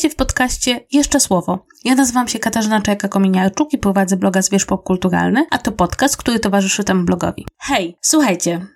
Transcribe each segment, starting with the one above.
Witajcie w podcaście Jeszcze Słowo. Ja nazywam się Katarzyna Czajka-Kominiarczuk i prowadzę bloga Zwierz Popkulturalny, a to podcast, który towarzyszy temu blogowi. Hej, słuchajcie,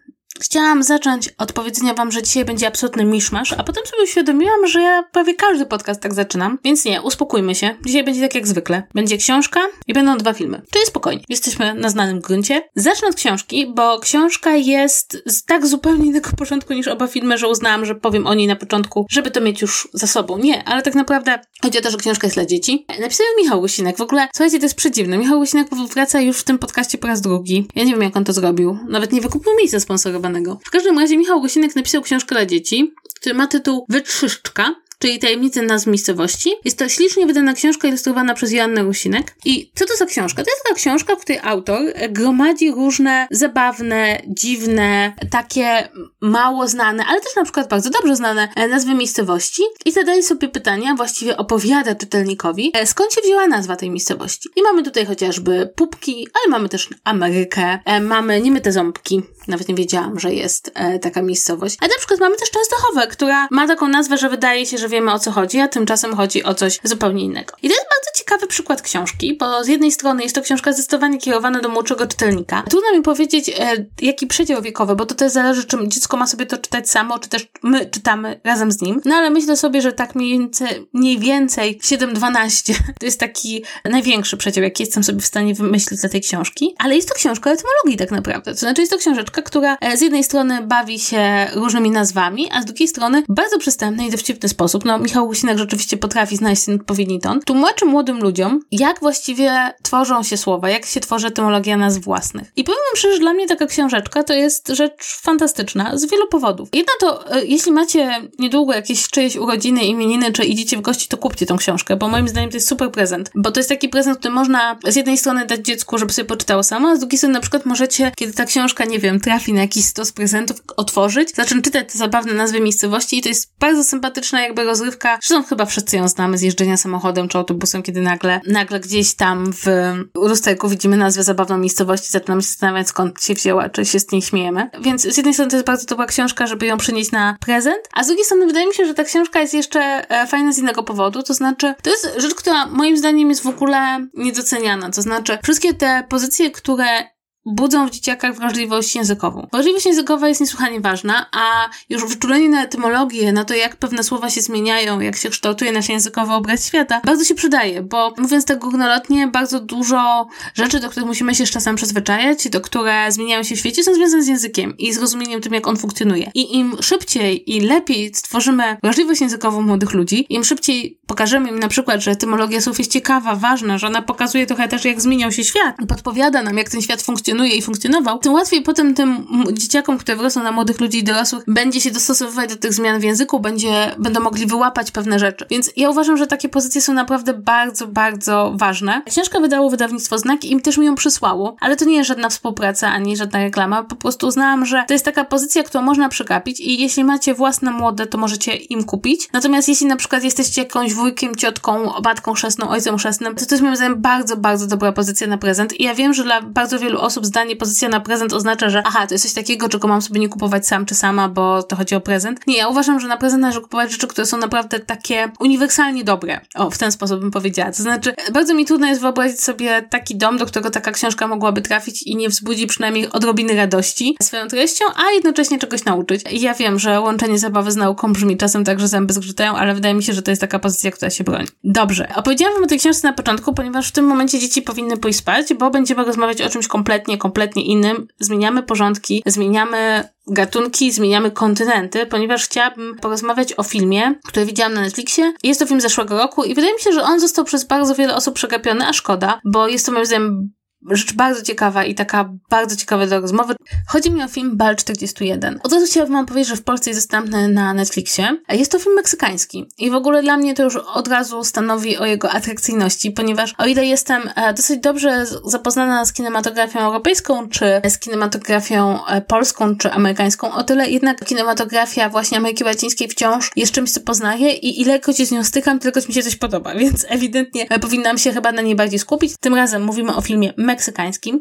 Chciałam zacząć od powiedzenia wam, że dzisiaj będzie absolutny miszmasz, a potem sobie uświadomiłam, że ja prawie każdy podcast tak zaczynam, więc nie, uspokójmy się. Dzisiaj będzie tak jak zwykle. Będzie książka i będą dwa filmy. Czyli spokojnie. Jesteśmy na znanym gruncie. Zacznę od książki, bo książka jest z tak zupełnie innego porządku niż oba filmy, że uznałam, że powiem o niej na początku, żeby to mieć już za sobą. Nie, ale tak naprawdę chodzi o to, że książka jest dla dzieci. Napisał Michał Łysinek. W ogóle, słuchajcie, to jest przedziwne. Michał Łysinek wraca już w tym podcaście po raz drugi. Ja nie wiem, jak on to zrobił. Nawet nie wykupił miejsca sponsorowanego w każdym razie Michał Gosinek napisał książkę dla dzieci, który ma tytuł Wytrzyszczka czyli Tajemnice nazw miejscowości. Jest to ślicznie wydana książka ilustrowana przez Joannę Rusinek. I co to za książka? To jest taka książka, w której autor gromadzi różne zabawne, dziwne, takie mało znane, ale też na przykład bardzo dobrze znane e, nazwy miejscowości i zadaje sobie pytania, właściwie opowiada czytelnikowi, e, skąd się wzięła nazwa tej miejscowości. I mamy tutaj chociażby pupki, ale mamy też Amerykę, e, mamy niemyte ząbki, nawet nie wiedziałam, że jest taka miejscowość. A na przykład mamy też Częstochowę, która ma taką nazwę, że wydaje się, że wiemy o co chodzi, a tymczasem chodzi o coś zupełnie innego. I to jest bardzo ciekawy przykład książki, bo z jednej strony jest to książka zdecydowanie kierowana do młodszego czytelnika. Trudno mi powiedzieć, e, jaki przedział wiekowy, bo to też zależy, czy dziecko ma sobie to czytać samo, czy też my czytamy razem z nim. No ale myślę sobie, że tak mniej więcej, mniej więcej 7-12 to jest taki największy przedział, jaki jestem sobie w stanie wymyślić dla tej książki. Ale jest to książka etymologii tak naprawdę. To znaczy jest to książeczka, która e, z jednej strony bawi się różnymi nazwami, a z drugiej strony bardzo przystępny i dowcipny sposób no Michał Łusinek rzeczywiście potrafi znaleźć ten odpowiedni ton, tłumaczy młodym ludziom, jak właściwie tworzą się słowa, jak się tworzy etymologia nazw własnych. I powiem wam szczerze, że dla mnie taka książeczka to jest rzecz fantastyczna z wielu powodów. Jedna to, e, jeśli macie niedługo jakieś czyjeś urodziny, imieniny, czy idziecie w gości, to kupcie tą książkę, bo moim zdaniem to jest super prezent. Bo to jest taki prezent, który można z jednej strony dać dziecku, żeby sobie poczytało samo, a z drugiej strony na przykład możecie, kiedy ta książka, nie wiem, trafi na jakiś stos prezentów, otworzyć, zacząć czytać te zabawne nazwy miejscowości i to jest bardzo sympatyczna jakby rozrywka. Zresztą chyba wszyscy ją znamy z jeżdżenia samochodem czy autobusem, kiedy nagle, nagle gdzieś tam w lusterku widzimy nazwę zabawną miejscowości, zaczynamy się zastanawiać skąd się wzięła, czy się z niej śmiejemy. Więc z jednej strony to jest bardzo dobra książka, żeby ją przynieść na prezent, a z drugiej strony wydaje mi się, że ta książka jest jeszcze e, fajna z innego powodu, to znaczy to jest rzecz, która moim zdaniem jest w ogóle niedoceniana, to znaczy wszystkie te pozycje, które budzą w dzieciakach wrażliwość językową. Wrażliwość językowa jest niesłychanie ważna, a już wyczulenie na etymologię, na to, jak pewne słowa się zmieniają, jak się kształtuje nasz językowy obraz świata, bardzo się przydaje, bo mówiąc tak górnolotnie, bardzo dużo rzeczy, do których musimy się z czasem przyzwyczajać, do które zmieniają się w świecie, są związane z językiem i zrozumieniem tym, jak on funkcjonuje. I im szybciej i lepiej stworzymy wrażliwość językową młodych ludzi, im szybciej pokażemy im na przykład, że etymologia słów jest ciekawa, ważna, że ona pokazuje trochę też, jak zmieniał się świat i podpowiada nam, jak ten świat funkcjonuje, funkcjonuje i funkcjonował, tym łatwiej potem tym dzieciakom, które wyrosną na młodych ludzi i dorosłych, będzie się dostosowywać do tych zmian w języku, będzie, będą mogli wyłapać pewne rzeczy. Więc ja uważam, że takie pozycje są naprawdę bardzo, bardzo ważne. Książka wydało wydawnictwo Znak i im też mi ją przysłało, ale to nie jest żadna współpraca, ani żadna reklama. Po prostu uznałam, że to jest taka pozycja, którą można przekapić i jeśli macie własne młode, to możecie im kupić. Natomiast jeśli na przykład jesteście jakąś wujkiem, ciotką, matką chrzestną, ojcem chrzestnym, to to jest moim zdaniem bardzo, bardzo dobra pozycja na prezent i ja wiem, że dla bardzo wielu osób osób zdanie pozycja na prezent oznacza, że aha, to jest coś takiego, czego mam sobie nie kupować sam czy sama, bo to chodzi o prezent. Nie, ja uważam, że na prezent należy kupować rzeczy, które są naprawdę takie uniwersalnie dobre. O, w ten sposób bym powiedziała. To znaczy, bardzo mi trudno jest wyobrazić sobie taki dom, do którego taka książka mogłaby trafić i nie wzbudzi przynajmniej odrobiny radości swoją treścią, a jednocześnie czegoś nauczyć. I ja wiem, że łączenie zabawy z nauką brzmi czasem tak, że zęby zgrzytają, ale wydaje mi się, że to jest taka pozycja, która się broni. Dobrze. Opowiedziałam wam o tej książce na początku, ponieważ w tym momencie dzieci powinny pójść spać, bo będziemy rozmawiać o czymś kompletnie kompletnie, innym. Zmieniamy porządki, zmieniamy gatunki, zmieniamy kontynenty, ponieważ chciałabym porozmawiać o filmie, który widziałam na Netflixie. Jest to film zeszłego roku i wydaje mi się, że on został przez bardzo wiele osób przegapiony, a szkoda, bo jest to moim zdaniem rzecz bardzo ciekawa i taka bardzo ciekawa do rozmowy. Chodzi mi o film Bal 41. Od razu chciałabym wam powiedzieć, że w Polsce jest dostępny na Netflixie. Jest to film meksykański i w ogóle dla mnie to już od razu stanowi o jego atrakcyjności, ponieważ o ile jestem e, dosyć dobrze zapoznana z kinematografią europejską, czy z kinematografią e, polską, czy amerykańską, o tyle jednak kinematografia właśnie Ameryki Łacińskiej wciąż jest czymś, co poznaję i ilekroć się z nią stykam, tylko mi się coś podoba, więc ewidentnie e, powinnam się chyba na niej bardziej skupić. Tym razem mówimy o filmie meksykańskim.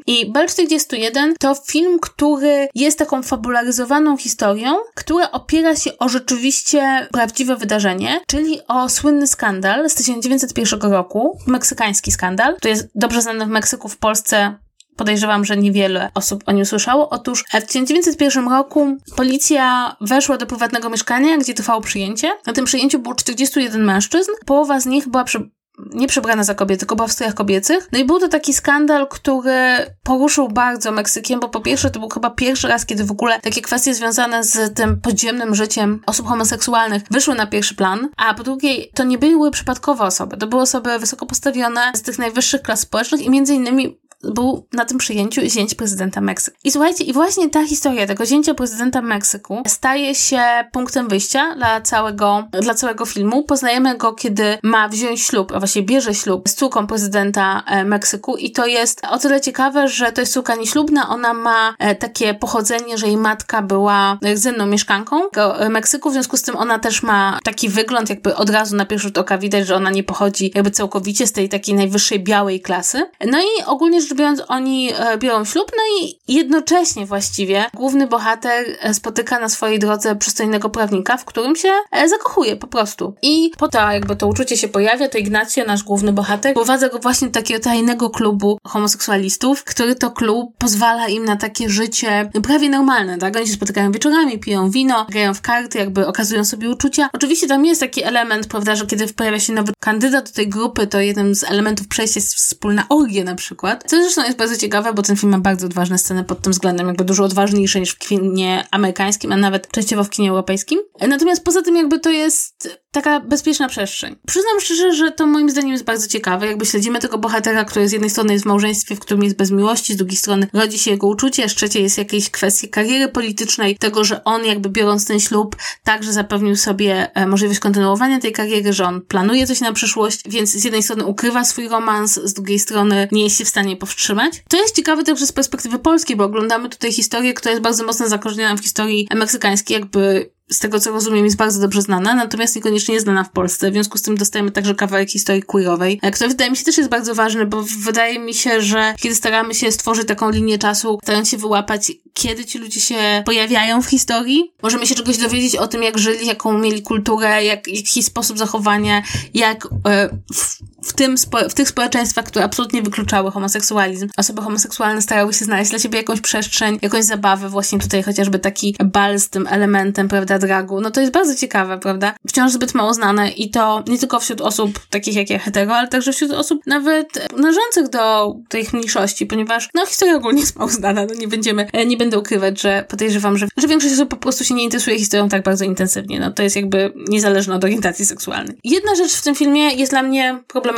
I Bel 41 to film, który jest taką fabularyzowaną historią, która opiera się o rzeczywiście prawdziwe wydarzenie, czyli o słynny skandal z 1901 roku, meksykański skandal. To jest dobrze znany w Meksyku, w Polsce Podejrzewam, że niewiele osób o nim słyszało. Otóż w 1901 roku policja weszła do prywatnego mieszkania, gdzie trwało przyjęcie. Na tym przyjęciu było 41 mężczyzn. Połowa z nich była przy nie przebrana za kobiety, tylko była w strojach kobiecych. No i był to taki skandal, który poruszył bardzo Meksykiem, bo po pierwsze to był chyba pierwszy raz, kiedy w ogóle takie kwestie związane z tym podziemnym życiem osób homoseksualnych wyszły na pierwszy plan, a po drugie to nie były przypadkowe osoby, to były osoby wysoko postawione z tych najwyższych klas społecznych i między innymi był na tym przyjęciu zięć prezydenta Meksyku. I słuchajcie, i właśnie ta historia tego zięcia prezydenta Meksyku staje się punktem wyjścia dla całego, dla całego filmu. Poznajemy go, kiedy ma wziąć ślub, a właściwie bierze ślub z córką prezydenta e, Meksyku i to jest o tyle ciekawe, że to jest córka nieślubna, ona ma e, takie pochodzenie, że jej matka była rdzenną mieszkanką e, Meksyku, w związku z tym ona też ma taki wygląd, jakby od razu na pierwszy rzut oka widać, że ona nie pochodzi jakby całkowicie z tej takiej najwyższej białej klasy. No i ogólnie rzecz biorąc, oni e, biorą ślub, no i jednocześnie właściwie główny bohater e, spotyka na swojej drodze przystojnego prawnika, w którym się e, zakochuje po prostu. I po to jakby to uczucie się pojawia, to Ignacio, nasz główny bohater, prowadza go właśnie do takiego tajnego klubu homoseksualistów, który to klub pozwala im na takie życie prawie normalne, tak? Oni się spotykają wieczorami, piją wino, grają w karty, jakby okazują sobie uczucia. Oczywiście tam jest taki element, prawda, że kiedy pojawia się nowy kandydat do tej grupy, to jednym z elementów przejścia jest wspólna orgia na przykład. Co zresztą jest bardzo ciekawe, bo ten film ma bardzo odważne sceny pod tym względem, jakby dużo odważniejsze niż w kinie amerykańskim, a nawet częściowo w kinie europejskim. Natomiast poza tym jakby to jest taka bezpieczna przestrzeń. Przyznam szczerze, że to moim zdaniem jest bardzo ciekawe. Jakby śledzimy tego bohatera, który z jednej strony jest w małżeństwie, w którym jest bez miłości, z drugiej strony rodzi się jego uczucie, z trzeciej jest jakieś kwestie kariery politycznej, tego, że on jakby biorąc ten ślub także zapewnił sobie e, możliwość kontynuowania tej kariery, że on planuje coś na przyszłość, więc z jednej strony ukrywa swój romans, z drugiej strony nie jest się w stanie powstrzymać. To jest ciekawe także z perspektywy polskiej, bo oglądamy tutaj historię, która jest bardzo mocno zakorzeniona w historii meksykańskiej, jakby z tego co rozumiem, jest bardzo dobrze znana, natomiast niekoniecznie jest znana w Polsce. W związku z tym dostajemy także kawałek historii queerowej, e, który wydaje mi się też jest bardzo ważny, bo wydaje mi się, że kiedy staramy się stworzyć taką linię czasu, starając się wyłapać, kiedy ci ludzie się pojawiają w historii, możemy się czegoś dowiedzieć o tym, jak żyli, jaką mieli kulturę, jak, jaki sposób zachowania, jak e, w, tym, w tych społeczeństwach, które absolutnie wykluczały homoseksualizm, osoby homoseksualne starały się znaleźć dla siebie jakąś przestrzeń, jakąś zabawę, właśnie tutaj chociażby taki bal z tym elementem, prawda, dragu. No to jest bardzo ciekawe, prawda? Wciąż zbyt mało znane i to nie tylko wśród osób takich jak ja hetero, ale także wśród osób nawet należących do tych mniejszości, ponieważ no historia ogólnie jest mało znana, no nie będziemy, e, nie będę ukrywać, że podejrzewam, że, że większość osób po prostu się nie interesuje historią tak bardzo intensywnie. No to jest jakby niezależne od orientacji seksualnej. Jedna rzecz w tym filmie jest dla mnie problematyczna,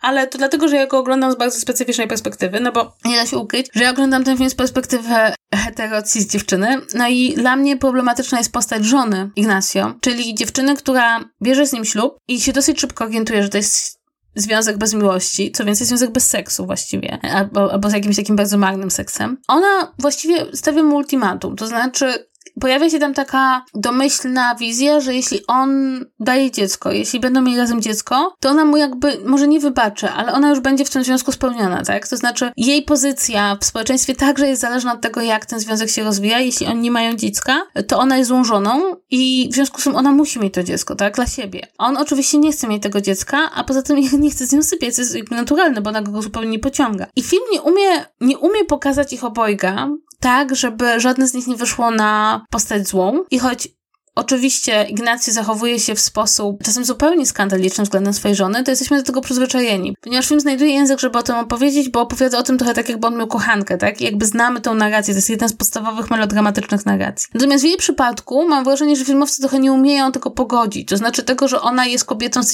ale to dlatego, że ja go oglądam z bardzo specyficznej perspektywy, no bo nie da się ukryć, że ja oglądam ten film z perspektywy hetero z dziewczyny, no i dla mnie problematyczna jest postać żony Ignacio, czyli dziewczyny, która bierze z nim ślub i się dosyć szybko orientuje, że to jest związek bez miłości, co więcej związek bez seksu właściwie, albo, albo z jakimś takim bardzo marnym seksem. Ona właściwie stawia mu ultimatum, to znaczy pojawia się tam taka domyślna wizja, że jeśli on daje dziecko, jeśli będą mieli razem dziecko, to ona mu jakby, może nie wybaczy, ale ona już będzie w tym związku spełniona, tak? To znaczy jej pozycja w społeczeństwie także jest zależna od tego, jak ten związek się rozwija. Jeśli oni nie mają dziecka, to ona jest złożoną i w związku z tym ona musi mieć to dziecko, tak? Dla siebie. On oczywiście nie chce mieć tego dziecka, a poza tym nie chce z nią sypiać, co jest naturalne, bo ona go zupełnie nie pociąga. I film nie umie, nie umie pokazać ich obojga tak, żeby żadne z nich nie wyszło na postać złą. I choć Oczywiście Ignacy zachowuje się w sposób czasem zupełnie skandaliczny względem swojej żony, to jesteśmy do tego przyzwyczajeni. Ponieważ film znajduje język, żeby o tym opowiedzieć, bo opowiada o tym trochę tak, jakby on miał kochankę, tak? I jakby znamy tą narrację, to jest jedna z podstawowych melodramatycznych narracji. Natomiast w jej przypadku mam wrażenie, że filmowcy trochę nie umieją tego pogodzić. To znaczy tego, że ona jest kobietą z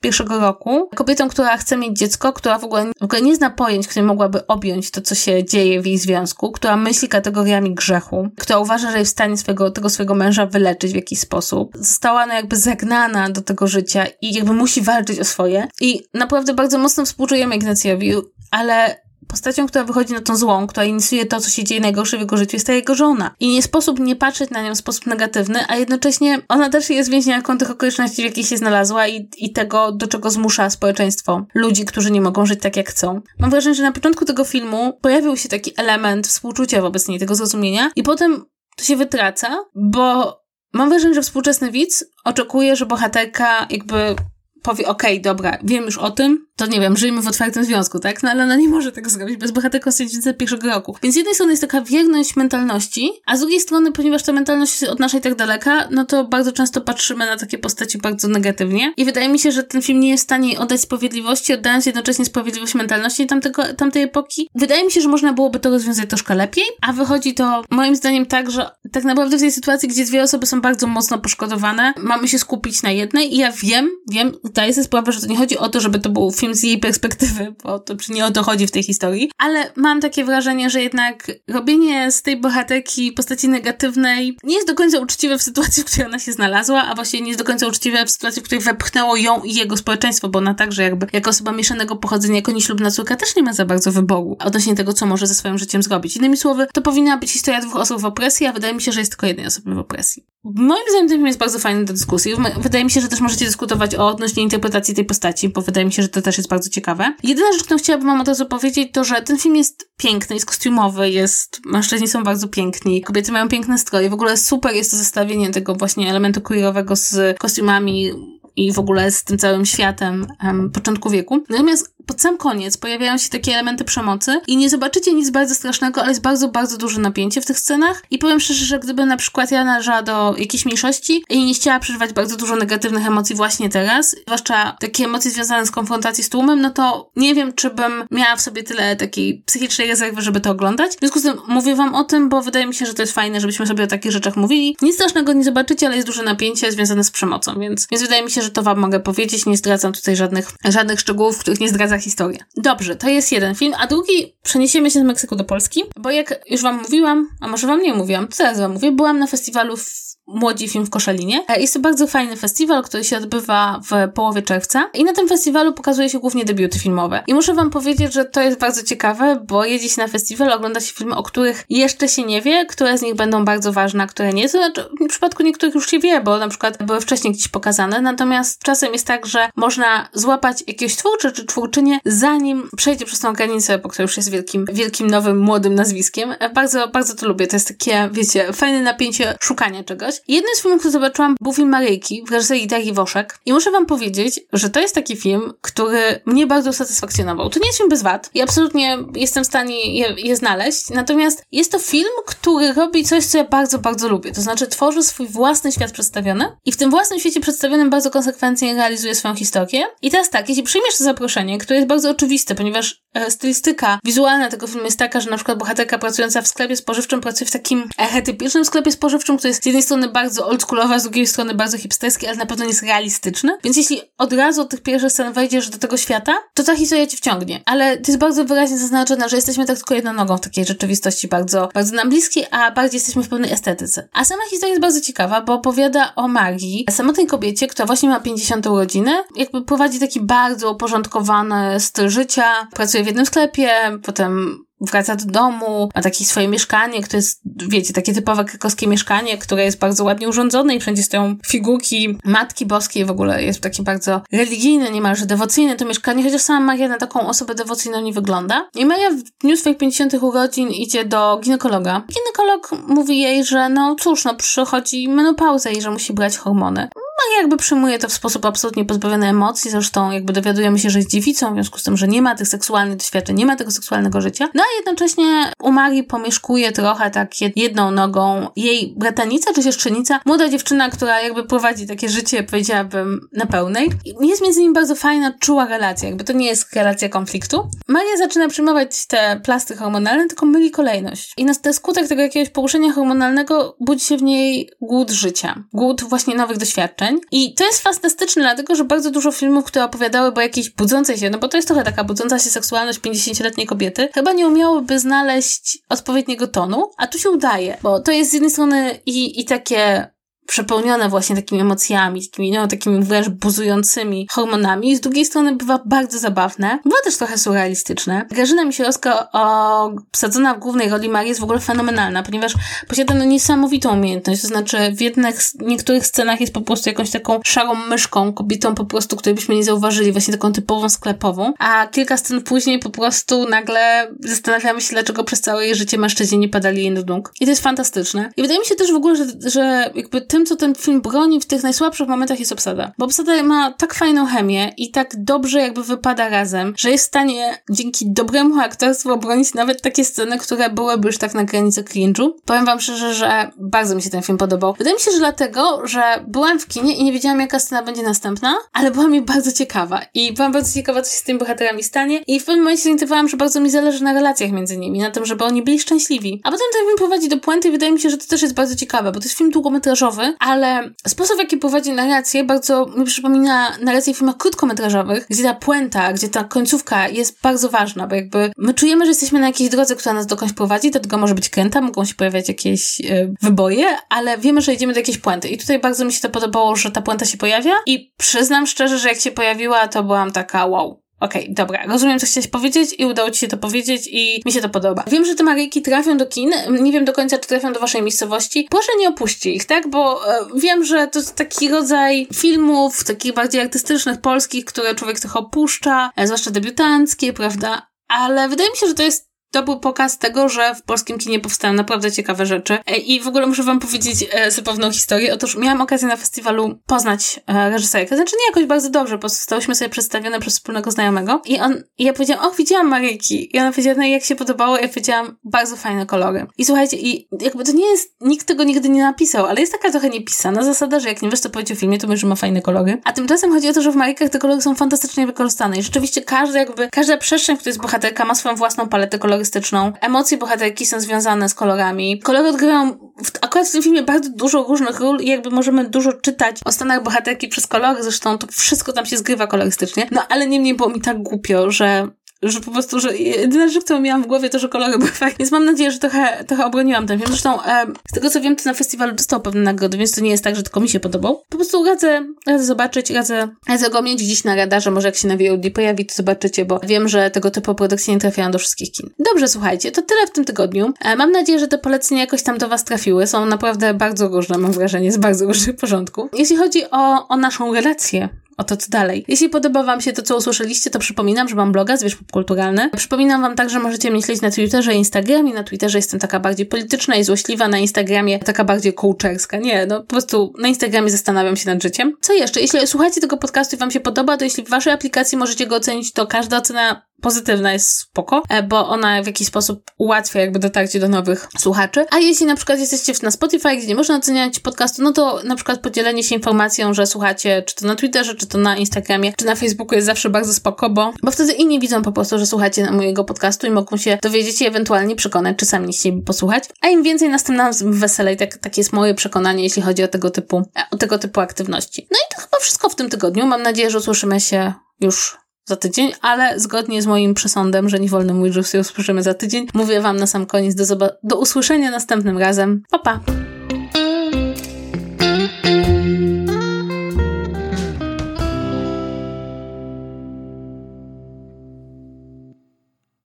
1901 roku, kobietą, która chce mieć dziecko, która w ogóle, w ogóle nie zna pojęć, które mogłaby objąć to, co się dzieje w jej związku, która myśli kategoriami grzechu, która uważa, że jest w stanie swego, tego swojego męża wyleczyć, w jakiś sposób. Została no jakby zagnana do tego życia i jakby musi walczyć o swoje. I naprawdę bardzo mocno współczujemy Ignacjowi, ale postacią, która wychodzi na tą złą, która inicjuje to, co się dzieje najgorsze w jego życiu, jest ta jego żona. I nie sposób nie patrzeć na nią w sposób negatywny, a jednocześnie ona też jest więźniarką tych okoliczności, w jakich się znalazła i, i tego, do czego zmusza społeczeństwo ludzi, którzy nie mogą żyć tak, jak chcą. Mam wrażenie, że na początku tego filmu pojawił się taki element współczucia wobec niej, tego zrozumienia i potem to się wytraca, bo mam wrażenie, że współczesny widz oczekuje, że bohaterka jakby powie, okej, okay, dobra, wiem już o tym, to nie wiem, żyjemy w otwartym związku, tak? No ale ona nie może tego zrobić bez bohaterka z pierwszego roku. Więc z jednej strony jest taka wierność mentalności, a z drugiej strony, ponieważ ta mentalność od naszej tak daleka, no to bardzo często patrzymy na takie postaci bardzo negatywnie. I wydaje mi się, że ten film nie jest w stanie oddać sprawiedliwości, oddając jednocześnie sprawiedliwość mentalności tamtego, tamtej epoki. Wydaje mi się, że można byłoby to rozwiązać troszkę lepiej, a wychodzi to moim zdaniem tak, że tak naprawdę w tej sytuacji, gdzie dwie osoby są bardzo mocno poszkodowane, mamy się skupić na jednej i ja wiem, wiem, zdaję sobie sprawę, że to nie chodzi o to, żeby to był film z jej perspektywy, bo to nie o to chodzi w tej historii, ale mam takie wrażenie, że jednak robienie z tej bohaterki postaci negatywnej nie jest do końca uczciwe w sytuacji, w której ona się znalazła, a właściwie nie jest do końca uczciwe w sytuacji, w której wepchnęło ją i jego społeczeństwo, bo ona także jakby jako osoba mieszanego pochodzenia, jako nieślubna córka też nie ma za bardzo wyboru odnośnie tego, co może ze swoim życiem zrobić. Innymi słowy, to powinna być historia dwóch osób w opresji, a wydaje mi się, że jest tylko jednej osoby w opresji. Moim zdaniem ten film jest bardzo fajny do dyskusji. Wydaje mi się, że też możecie dyskutować o odnośnie interpretacji tej postaci, bo wydaje mi się, że to też jest bardzo ciekawe. Jedyna rzecz, którą chciałabym wam od razu powiedzieć, to że ten film jest piękny, jest kostiumowy, jest, mężczyźni są bardzo piękni, kobiety mają piękne stroje, w ogóle super jest to zestawienie tego właśnie elementu queerowego z kostiumami i w ogóle z tym całym światem początku wieku. Natomiast pod sam koniec pojawiają się takie elementy przemocy i nie zobaczycie nic bardzo strasznego, ale jest bardzo, bardzo duże napięcie w tych scenach i powiem szczerze, że gdyby na przykład ja należała do jakiejś mniejszości i nie chciała przeżywać bardzo dużo negatywnych emocji właśnie teraz, zwłaszcza takie emocje związane z konfrontacją z tłumem, no to nie wiem, czy bym miała w sobie tyle takiej psychicznej rezerwy, żeby to oglądać. W związku z tym mówię wam o tym, bo wydaje mi się, że to jest fajne, żebyśmy sobie o takich rzeczach mówili. Nic strasznego nie zobaczycie, ale jest duże napięcie związane z przemocą, więc, więc wydaje mi się, że to wam mogę powiedzieć. Nie zdradzam tutaj żadnych, żadnych szczegółów, których nie zdradza historia. Dobrze, to jest jeden film, a drugi przeniesiemy się z Meksyku do Polski, bo jak już wam mówiłam, a może wam nie mówiłam, to teraz wam mówię, byłam na festiwalu w Młodzi Film w Koszalinie. E, jest to bardzo fajny festiwal, który się odbywa w połowie czerwca i na tym festiwalu pokazuje się głównie debiuty filmowe. I muszę wam powiedzieć, że to jest bardzo ciekawe, bo jedzie się na festiwal, ogląda się filmy, o których jeszcze się nie wie, które z nich będą bardzo ważne, a które nie. To znaczy, w przypadku niektórych już się wie, bo na przykład były wcześniej gdzieś pokazane, natomiast czasem jest tak, że można złapać jakiegoś twórcza czy twórczynię, zanim przejdzie przez tą granicę, bo która już jest wielkim, wielkim, nowym, młodym nazwiskiem. E, bardzo, bardzo to lubię. To jest takie, wiecie, fajne napięcie szukania czegoś. Jednym z filmów, który zobaczyłam, był film Maryjki w reżyserii Darii Woszek. I muszę wam powiedzieć, że to jest taki film, który mnie bardzo usatysfakcjonował. To nie jest film bez wad i absolutnie jestem w stanie je, je znaleźć. Natomiast jest to film, który robi coś, co ja bardzo, bardzo lubię. To znaczy tworzy swój własny świat przedstawiony i w tym własnym świecie przedstawionym bardzo konsekwentnie realizuje swoją historię. I teraz tak, jeśli przyjmiesz to zaproszenie, które jest bardzo oczywiste, ponieważ e, stylistyka wizualna tego filmu jest taka, że na przykład bohaterka pracująca w sklepie spożywczym pracuje w takim archetypicznym sklepie spożywczym, który jest z jednej strony bardzo oldschoolowy, z drugiej strony bardzo hipsterski, ale na pewno nie jest realistyczny. Więc jeśli od razu od tych pierwszych scen wejdziesz do tego świata, to ta historia cię wciągnie. Ale to jest bardzo wyraźnie zaznaczone, że jesteśmy tak tylko jedną nogą w takiej rzeczywistości bardzo, bardzo nam bliskiej, a bardziej jesteśmy w pewnej estetyce. A sama historia jest bardzo ciekawa, bo opowiada o Magii, samotnej kobiecie, która właśnie ma 50 urodziny, jakby prowadzi taki bardzo uporządkowany styl życia, pracuje w jednym sklepie, potem wraca do domu, ma takie swoje mieszkanie, które jest, wiecie, takie typowe krakowskie mieszkanie, które jest bardzo ładnie urządzone i wszędzie stoją figurki Matki Boskiej, w ogóle jest takie bardzo religijne, niemalże dewocyjne to mieszkanie, chociaż sama Maria na taką osobę dewocyjną nie wygląda. I Maria w dniu swoich 50 urodzin idzie do ginekologa. Ginekolog mówi jej, że no cóż, no przychodzi menopauza i że musi brać hormony. No jakby przyjmuje to w sposób absolutnie pozbawiony emocji, zresztą jakby dowiadujemy się, że jest dziewicą, w związku z tym, że nie ma tych seksualnych doświadczeń, nie ma tego seksualnego życia. No a jednocześnie u Marii pomieszkuje trochę tak jedną nogą jej bratanica czy siostrzenica, młoda dziewczyna, która jakby prowadzi takie życie, powiedziałabym, na pełnej. Jest między nimi bardzo fajna, czuła relacja, jakby to nie jest relacja konfliktu. Maria zaczyna przyjmować te plasty hormonalne, tylko myli kolejność. I na skutek tego jakiegoś poruszenia hormonalnego budzi się w niej głód życia. Głód właśnie nowych doświadczeń. I to jest fantastyczne, dlatego że bardzo dużo filmów, które opowiadały o jakiejś budzącej się, no bo to jest trochę taka budząca się seksualność 50-letniej kobiety, chyba nie umiałyby znaleźć odpowiedniego tonu, a tu się udaje, bo to jest z jednej strony i, i takie przepełnione właśnie takimi emocjami, takimi, no, takimi wręcz buzującymi hormonami. Z drugiej strony bywa bardzo zabawne. Bywa też trochę surrealistyczne. Grażyna Misiorowska obsadzona w głównej roli Marii jest w ogóle fenomenalna, ponieważ posiada no niesamowitą umiejętność. To znaczy w jednych, niektórych scenach jest po prostu jakąś taką szarą myszką, kobietą po prostu, której byśmy nie zauważyli, właśnie taką typową sklepową, a kilka scen później po prostu nagle zastanawiamy się, dlaczego przez całe jej życie mężczyźni nie padali jej do nóg. I to jest fantastyczne. I wydaje mi się też w ogóle, że, że jakby tym, co ten film broni w tych najsłabszych momentach jest obsada. Bo obsada ma tak fajną chemię i tak dobrze jakby wypada razem, że jest w stanie dzięki dobremu aktorstwu obronić nawet takie sceny, które byłyby już tak na granicy cringe'u. Powiem wam szczerze, że bardzo mi się ten film podobał. Wydaje mi się, że dlatego, że byłam w kinie i nie wiedziałam, jaka scena będzie następna, ale była mi bardzo ciekawa i byłam bardzo ciekawa, co się z tymi bohaterami stanie i w pewnym momencie zorientowałam, że bardzo mi zależy na relacjach między nimi, na tym, żeby oni byli szczęśliwi. A potem ten film prowadzi do puenty i wydaje mi się, że to też jest bardzo ciekawe, bo to jest film długometrażowy, ale sposób, w jaki prowadzi narrację bardzo mi przypomina narrację w filmach krótkometrażowych, gdzie ta puenta, gdzie ta końcówka jest bardzo ważna, bo jakby my czujemy, że jesteśmy na jakiejś drodze, która nas dokądś prowadzi, do tego może być kręta, mogą się pojawiać jakieś e, wyboje, ale wiemy, że idziemy do jakiejś puenty. I tutaj bardzo mi się to podobało, że ta puenta się pojawia i przyznam szczerze, że jak się pojawiła, to byłam taka wow, Okej, okay, dobra, rozumiem, co chciałeś powiedzieć i udało ci się to powiedzieć i mi się to podoba. Wiem, że te Maryjki trafią do kin, nie wiem do końca, czy trafią do waszej miejscowości. Proszę nie opuści ich, tak? Bo e, wiem, że to jest taki rodzaj filmów, takich bardziej artystycznych, polskich, które człowiek trochę opuszcza, e, zwłaszcza debiutanckie, prawda? Ale wydaje mi się, że to jest to był pokaz tego, że w polskim kinie powstają naprawdę ciekawe rzeczy. E, I w ogóle muszę wam powiedzieć e, zabawną historię. Otóż miałam okazję na festiwalu poznać e, reżyserkę. Znaczy nie jakoś bardzo dobrze, bo zostałyśmy sobie przedstawione przez wspólnego znajomego. I on, i ja powiedziałam, och, widziałam Maryki. I ona powiedziała, no i jak się podobało? Ja powiedziałam, bardzo fajne kolory. I słuchajcie, i jakby to nie jest, nikt tego nigdy nie napisał, ale jest taka trochę niepisana zasada, że jak nie wiesz, co powiedzieć o filmie, to mówisz, że ma fajne kolory. A tymczasem chodzi o to, że w Marykach te kolory są fantastycznie wykorzystane. I rzeczywiście każda jakby, każda przestrzeń, w której jest bohaterka, ma swoją własną paletę kolorów kolorystyczną. Emocje bohaterki są związane z kolorami. Kolory odgrywają w, akurat w tym filmie bardzo dużo różnych ról i jakby możemy dużo czytać o stanach bohaterki przez kolory, zresztą to wszystko tam się zgrywa kolorystycznie. No ale niemniej było mi tak głupio, że że po prostu, że jedyna rzecz, którą miałam w głowie, to, że kolory były fajne. Więc mam nadzieję, że trochę, trochę obroniłam ten film. Zresztą e, z tego, co wiem, to na festiwalu dostał pewne nagrody, więc to nie jest tak, że tylko mi się podobał. Po prostu radzę, radzę zobaczyć, radzę, radzę go mieć gdzieś na radarze, może jak się na VOD pojawi, to zobaczycie, bo wiem, że tego typu produkcje nie trafiają do wszystkich kin. Dobrze, słuchajcie, to tyle w tym tygodniu. E, mam nadzieję, że te polecenia jakoś tam do Was trafiły. Są naprawdę bardzo różne, mam wrażenie, z bardzo różnych porządków. Jeśli chodzi o, o naszą relację o to, co dalej. Jeśli podoba Wam się to, co usłyszeliście, to przypominam, że mam bloga Zwierz Popkulturalny. Przypominam Wam także, że możecie mnie śledzić na Twitterze i Instagramie. Na Twitterze jestem taka bardziej polityczna i złośliwa, na Instagramie taka bardziej coacherska. Nie, no po prostu na Instagramie zastanawiam się nad życiem. Co jeszcze? Jeśli słuchacie tego podcastu i Wam się podoba, to jeśli w Waszej aplikacji możecie go ocenić, to każda ocena pozytywna jest spoko, e, bo ona w jakiś sposób ułatwia jakby dotarcie do nowych słuchaczy. A jeśli na przykład jesteście na Spotify, gdzie nie można oceniać podcastu, no to na przykład podzielenie się informacją, że słuchacie czy to na Twitterze, czy to na Instagramie, czy na Facebooku jest zawsze bardzo spoko, bo, bo wtedy inni widzą po prostu, że słuchacie mojego podcastu i mogą się dowiedzieć i ewentualnie przekonać, czy sami chcieliby posłuchać. A im więcej nas tym nas weselej, tak, takie jest moje przekonanie, jeśli chodzi o tego typu, e, o tego typu aktywności. No i to chyba wszystko w tym tygodniu. Mam nadzieję, że usłyszymy się już za tydzień, ale zgodnie z moim przesądem, że nie wolno mówić, że się usłyszymy za tydzień, mówię Wam na sam koniec do, do usłyszenia następnym razem. Pa, pa!